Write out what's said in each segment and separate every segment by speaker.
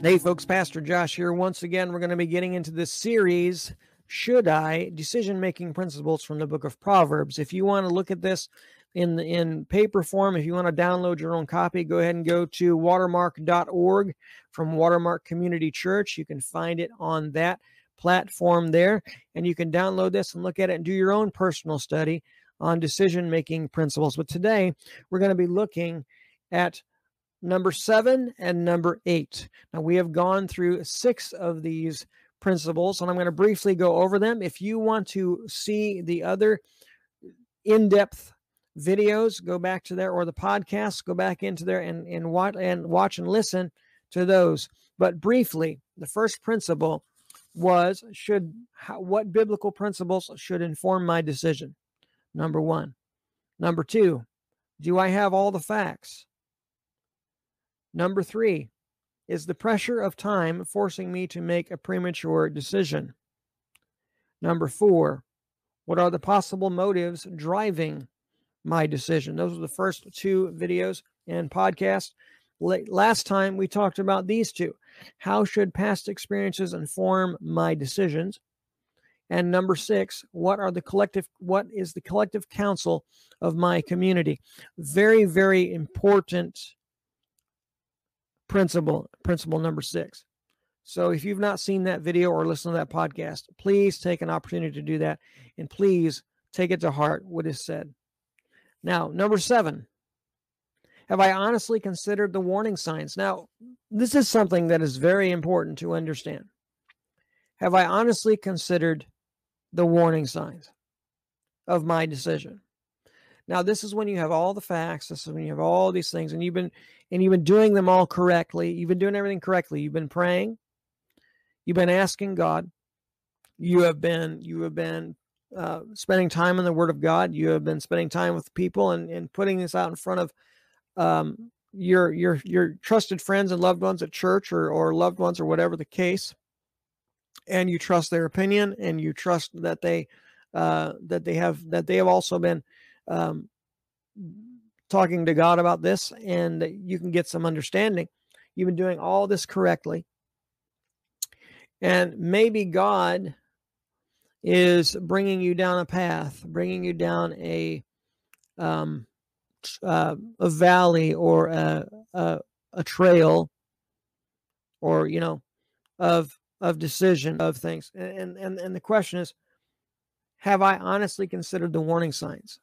Speaker 1: Hey, folks, Pastor Josh here. Once again, we're going to be getting into this series, Should I? Decision Making Principles from the book of Proverbs. If you want to look at this in, in paper form, if you want to download your own copy, go ahead and go to watermark.org from Watermark Community Church. You can find it on that platform there, and you can download this and look at it and do your own personal study on decision making principles. But today, we're going to be looking at number seven, and number eight. Now, we have gone through six of these principles, and I'm going to briefly go over them. If you want to see the other in depth videos, go back to there, or the podcast, go back into there and, and, watch, and watch and listen to those. But briefly, the first principle was should how, what biblical principles should inform my decision number one number two do i have all the facts Number three, is the pressure of time forcing me to make a premature decision? Number four, what are the possible motives driving my decision? Those are the first two videos and podcasts. Last time we talked about these two. How should past experiences inform my decisions? And number six, what are the collective, what is the collective counsel of my community? Very, very important principle, principle number six. So if you've not seen that video or listened to that podcast, please take an opportunity to do that and please take it to heart what is said. Now, number seven, have I honestly considered the warning signs? Now, this is something that is very important to understand. Have I honestly considered the warning signs of my decision? Now, this is when you have all the facts. This is when you have all these things, and you've been and you've been doing them all correctly. You've been doing everything correctly. You've been praying. You've been asking God. You have been you have been uh, spending time in the Word of God. You have been spending time with people and, and putting this out in front of um, your your your trusted friends and loved ones at church or or loved ones or whatever the case. And you trust their opinion, and you trust that they uh, that they have that they have also been um, talking to God about this, and you can get some understanding. You've been doing all this correctly. And maybe God is bringing you down a path, bringing you down a um, uh, a valley or a, a, a trail, or you know, of of decision of things. And and and the question is, have I honestly considered the warning signs?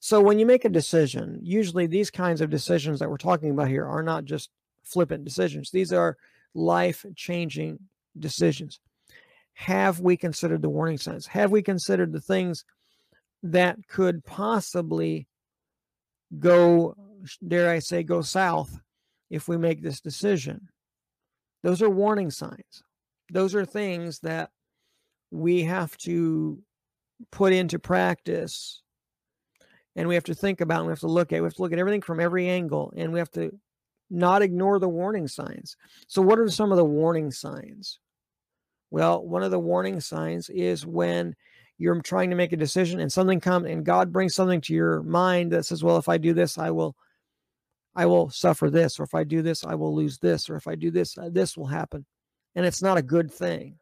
Speaker 1: So when you make a decision, usually these kinds of decisions that we're talking about here are not just flippant decisions. These are life-changing decisions. Have we considered the warning signs? Have we considered the things that could possibly go, dare I say, go south if we make this decision? Those are warning signs. Those are things that we have to put into practice and we have to think about and we have to look at we have to look at everything from every angle and we have to not ignore the warning signs. So what are some of the warning signs? Well one of the warning signs is when you're trying to make a decision and something comes and god brings something to your mind that says well if i do this i will i will suffer this or if i do this i will lose this or if i do this uh, this will happen. And it's not a good thing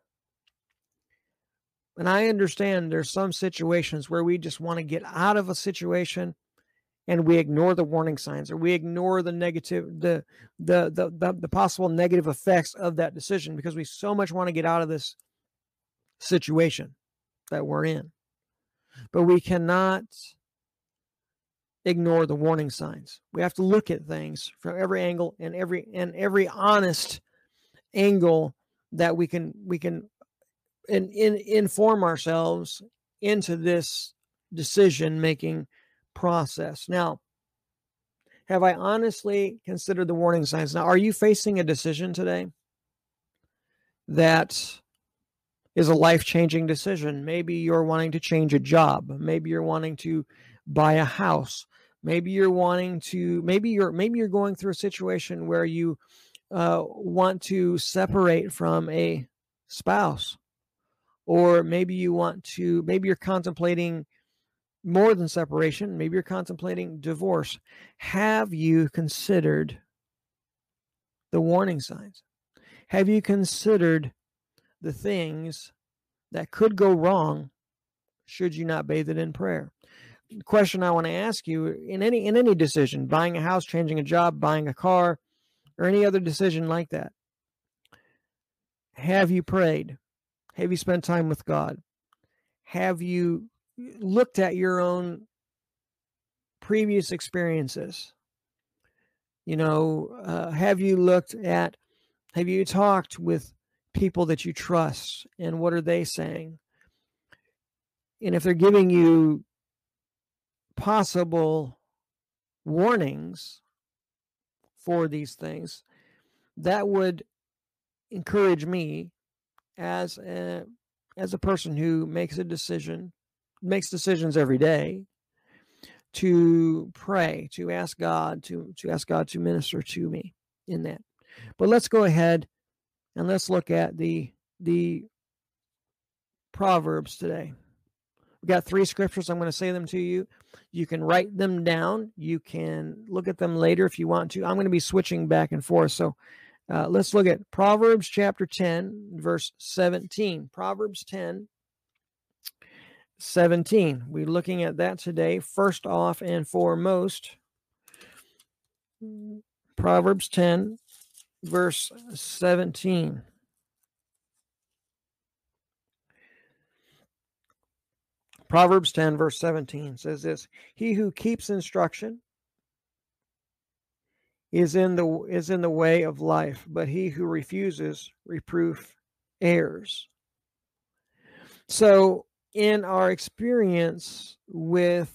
Speaker 1: and I understand there's some situations where we just want to get out of a situation and we ignore the warning signs or we ignore the negative the, the the the, the, possible negative effects of that decision because we so much want to get out of this situation that we're in. But we cannot ignore the warning signs. We have to look at things from every angle and every and every honest angle that we can we can and in, inform ourselves into this decision making process. Now, have I honestly considered the warning signs? Now, are you facing a decision today that is a life changing decision? Maybe you're wanting to change a job. Maybe you're wanting to buy a house. Maybe you're wanting to, maybe you're, maybe you're going through a situation where you uh, want to separate from a spouse or maybe you want to maybe you're contemplating more than separation maybe you're contemplating divorce have you considered the warning signs? Have you considered the things that could go wrong should you not bathe it in prayer? The question I want to ask you in any in any decision, buying a house, changing a job, buying a car, or any other decision like that. Have you prayed? Have you spent time with God? Have you looked at your own previous experiences? You know, uh, have you looked at, have you talked with people that you trust and what are they saying? And if they're giving you possible warnings for these things, that would encourage me as a as a person who makes a decision makes decisions every day to pray to ask god to to ask god to minister to me in that. But let's go ahead and let's look at the the proverbs today. We got three scriptures. I'm going to say them to you. You can write them down. You can look at them later if you want to. I'm going to be switching back and forth. So uh, let's look at Proverbs chapter 10, verse 17. Proverbs 10, 17. We're looking at that today. First off and foremost, Proverbs 10, verse 17. Proverbs 10, verse 17 says this He who keeps instruction is in the is in the way of life, but he who refuses reproof errs. So in our experience with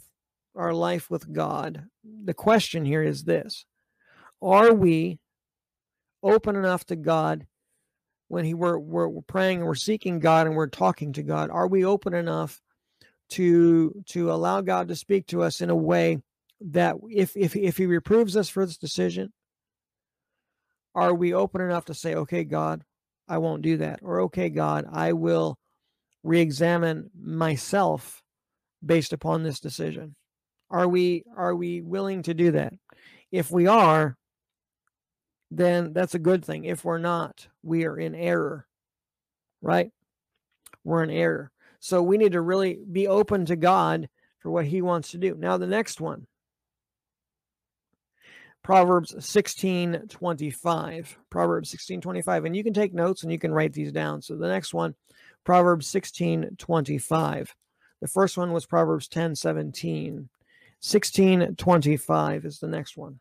Speaker 1: our life with God, the question here is this Are we open enough to God when he we're, we're, we're praying and we're seeking God and we're talking to God? Are we open enough to to allow God to speak to us in a way that if if if he reproves us for this decision, are we open enough to say, okay, God, I won't do that, or okay, God, I will re-examine myself based upon this decision? Are we are we willing to do that? If we are, then that's a good thing. If we're not, we are in error. Right? We're in error. So we need to really be open to God for what he wants to do. Now the next one Proverbs 16 25. Proverbs 16 25. And you can take notes and you can write these down. So the next one, Proverbs 16 25. The first one was Proverbs 10 17. 16 25 is the next one.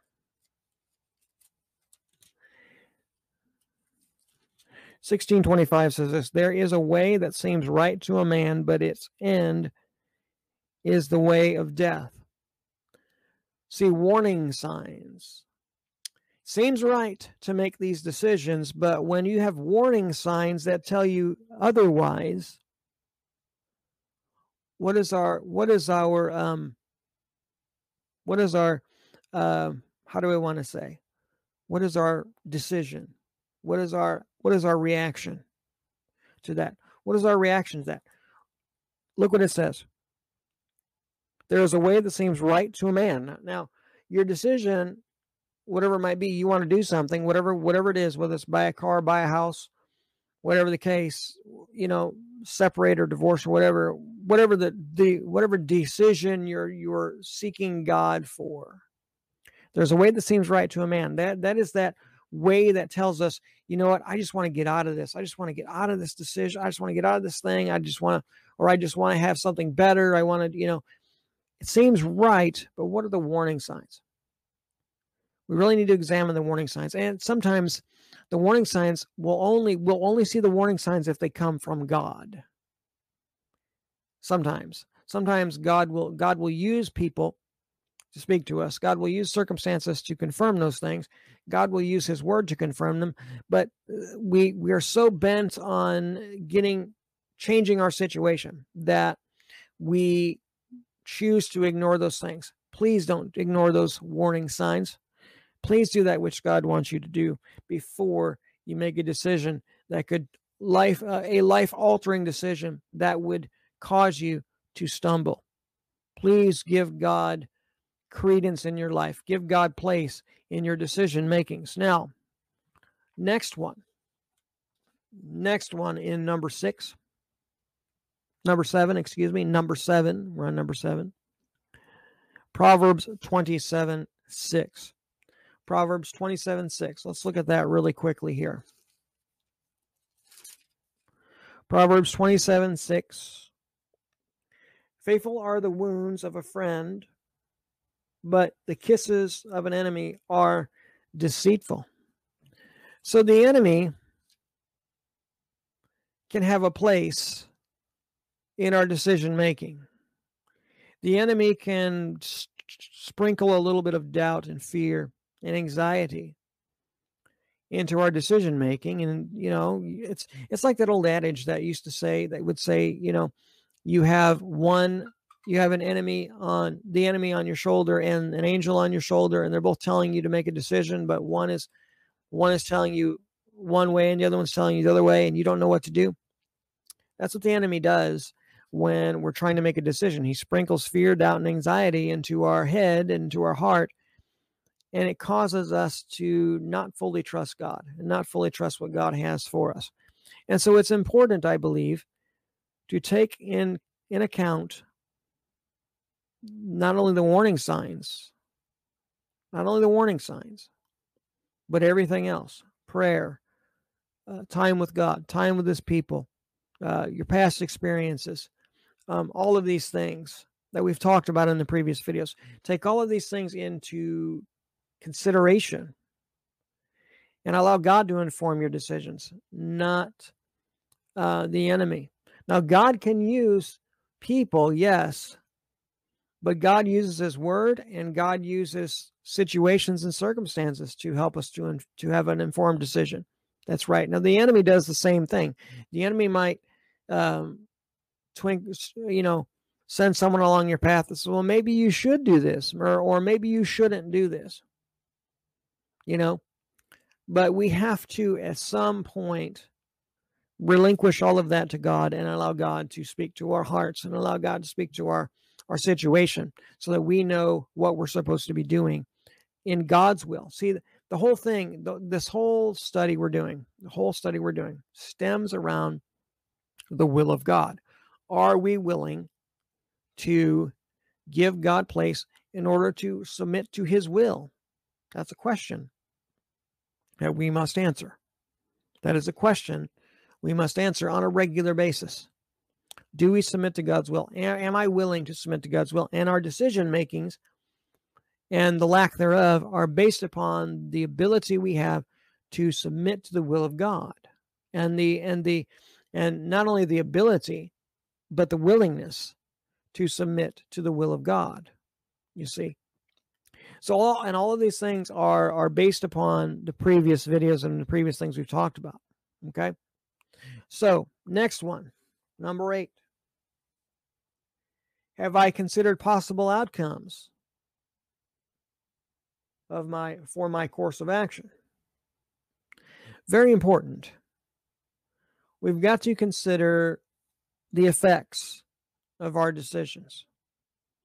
Speaker 1: Sixteen twenty five says this: There is a way that seems right to a man, but its end is the way of death. See, warning signs. Seems right to make these decisions, but when you have warning signs that tell you otherwise, what is our what is our um what is our uh, how do I want to say? What is our decision? What is our what is our reaction to that? What is our reaction to that? Look what it says. There is a way that seems right to a man. Now, your decision, whatever it might be, you want to do something, whatever whatever it is, whether it's buy a car, buy a house, whatever the case, you know, separate or divorce or whatever, whatever the, the whatever decision you're you're seeking God for. There's a way that seems right to a man. That that is that way that tells us, you know what, I just want to get out of this. I just want to get out of this decision. I just want to get out of this thing. I just want to, or I just want to have something better. I want to, you know, it seems right, but what are the warning signs? We really need to examine the warning signs. And sometimes the warning signs will only will only see the warning signs if they come from God. Sometimes. Sometimes God will God will use people to speak to us. God will use circumstances to confirm those things. God will use his word to confirm them, but uh, we we are so bent on getting changing our situation that we choose to ignore those things. Please don't ignore those warning signs. Please do that which God wants you to do before you make a decision that could life uh, a life altering decision that would cause you to stumble. Please give God credence in your life. Give God place in your decision makings. Now, Next one. Next one in number six. Number seven, excuse me. Number seven. We're on number seven. Proverbs 27 6. Proverbs 27 6. Let's look at that really quickly here. Proverbs 27 6. Faithful are the wounds of a friend, but the kisses of an enemy are deceitful. So the enemy can have a place in our decision making. The enemy can sprinkle a little bit of doubt and fear and anxiety into our decision making and you know it's it's like that old adage that used to say that would say you know you have one you have an enemy on the enemy on your shoulder and an angel on your shoulder and they're both telling you to make a decision but one is one is telling you one way and the other one's telling you the other way and you don't know what to do that's what the enemy does when we're trying to make a decision he sprinkles fear doubt and anxiety into our head into our heart and it causes us to not fully trust God and not fully trust what God has for us. And so it's important, I believe, to take in in account not only the warning signs, not only the warning signs, but everything else prayer, uh, time with God, time with His people, uh, your past experiences, um, all of these things that we've talked about in the previous videos. Take all of these things into consideration and allow God to inform your decisions, not uh, the enemy. Now, God can use people, yes, but God uses His Word and God uses situations and circumstances to help us to to have an informed decision. That's right. Now, the enemy does the same thing. The enemy might, um, twink, you know, send someone along your path that says, "Well, maybe you should do this," or, or maybe you shouldn't do this. You know? But we have to at some point relinquish all of that to god and allow god to speak to our hearts and allow god to speak to our our situation so that we know what we're supposed to be doing in god's will. See the whole thing this whole study we're doing the whole study we're doing stems around the will of god are we willing to give god place in order to submit to his will that's a question that we must answer. That is a question we must answer on a regular basis. Do we submit to God's will? Am I willing to submit to God's will? And our decision makings and the lack thereof are based upon the ability we have to submit to the will of God. And the and the and not only the ability, but the willingness to submit to the will of God. You see. So all and all of these things are are based upon the previous videos and the previous things we've talked about. Okay. So next one, number eight. Have I considered possible outcomes of my for my course of action? Very important. We've got to consider the effects of our decisions.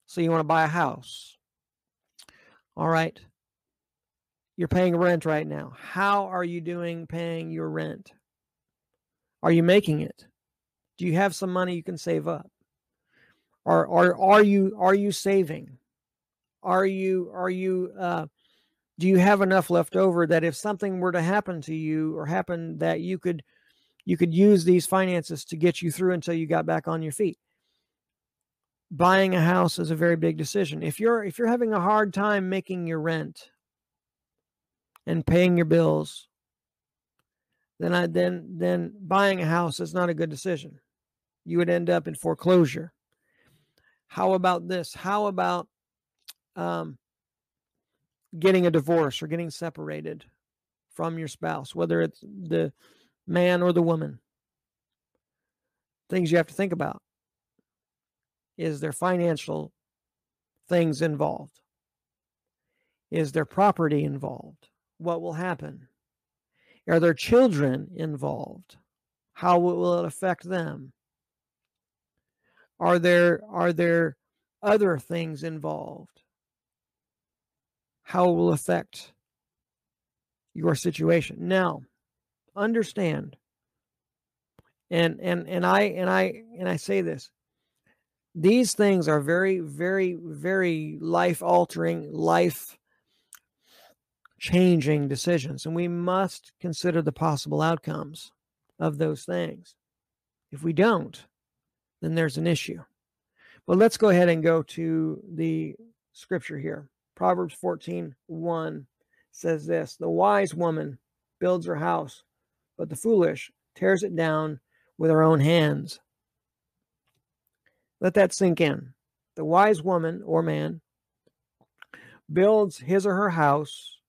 Speaker 1: So you want to buy a house, all right. You're paying rent right now. How are you doing paying your rent? Are you making it? Do you have some money you can save up? Or are are you are you saving? Are you are you uh do you have enough left over that if something were to happen to you or happen that you could you could use these finances to get you through until you got back on your feet? buying a house is a very big decision. If you're if you're having a hard time making your rent and paying your bills, then I then then buying a house is not a good decision. You would end up in foreclosure. How about this? How about um, getting a divorce or getting separated from your spouse, whether it's the man or the woman? Things you have to think about. Is there financial things involved? Is there property involved? What will happen? Are there children involved? How will it affect them? Are there are there other things involved? How will affect your situation? Now, understand. And and and I and I and I say this these things are very very very life altering life changing decisions and we must consider the possible outcomes of those things. If we don't then there's an issue. But let's go ahead and go to the scripture here. Proverbs 14 1 says this the wise woman builds her house but the foolish tears it down with her own hands. Let that sink in. The wise woman or man builds his or her house,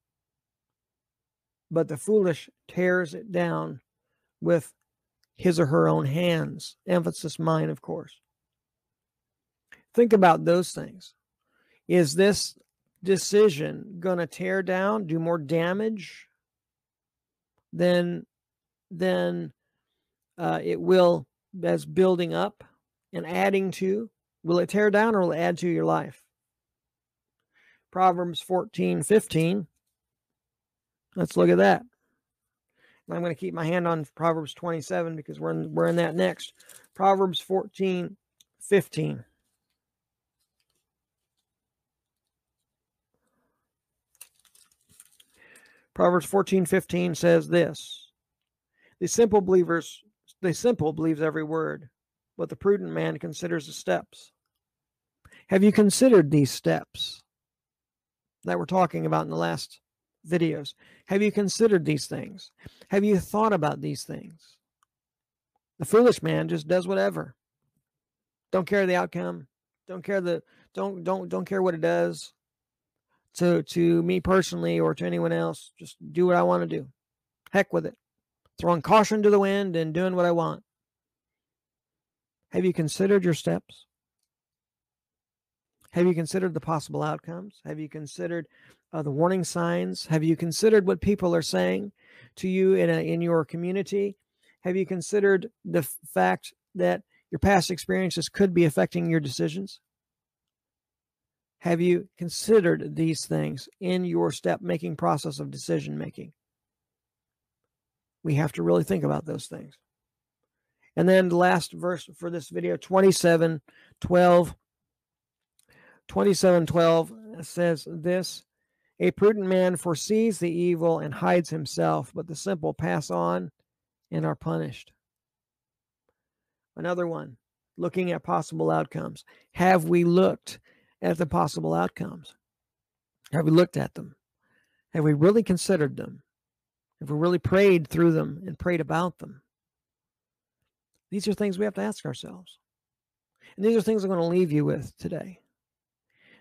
Speaker 1: but the foolish tears it down with his or her own hands. Emphasis mine, of course. Think about those things. Is this decision going to tear down, do more damage than than uh, it will, as building up and adding to, will it tear down or will it add to your life? Proverbs 14, 15. Let's look at that. I'm going to keep my hand on Proverbs 27 because we're in, we're in that next. Proverbs 14, 15. Proverbs 14, 15 says this The simple believers the simple believes every word, but the prudent man considers the steps. Have you considered these steps that we're talking about in the last videos? Have you considered these things? Have you thought about these things? The foolish man just does whatever. Don't care the outcome. Don't care the don't don't don't care what it does to to me personally or to anyone else. Just do what I want to do. Heck with it throwing caution to the wind and doing what I want. Have you considered your steps? Have you considered the possible outcomes? Have you considered uh, the warning signs? Have you considered what people are saying to you in a, in your community? Have you considered the f- fact that your past experiences could be affecting your decisions? Have you considered these things in your step making process of decision making? We have to really think about those things. And then the last verse for this video, 27 12. 27 12 says this A prudent man foresees the evil and hides himself, but the simple pass on and are punished. Another one, looking at possible outcomes. Have we looked at the possible outcomes? Have we looked at them? Have we really considered them? If we really prayed through them and prayed about them, these are things we have to ask ourselves. And these are things I'm going to leave you with today.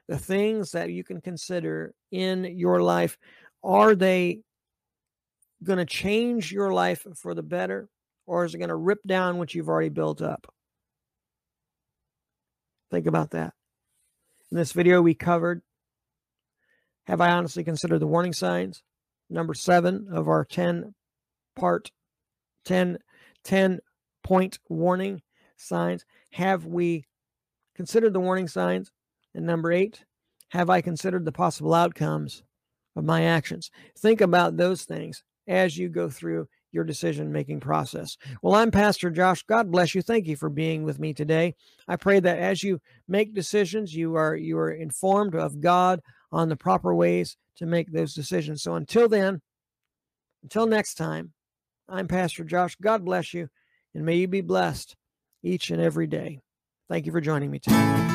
Speaker 1: The things that you can consider in your life are they going to change your life for the better, or is it going to rip down what you've already built up? Think about that. In this video, we covered Have I honestly considered the warning signs? Number seven of our 10 part 10 10 point warning signs have we considered the warning signs and number eight have i considered the possible outcomes of my actions think about those things as you go through your decision making process. Well, I'm Pastor Josh. God bless you. Thank you for being with me today. I pray that as you make decisions, you are you are informed of God on the proper ways to make those decisions. So until then, until next time, I'm Pastor Josh. God bless you, and may you be blessed each and every day. Thank you for joining me today.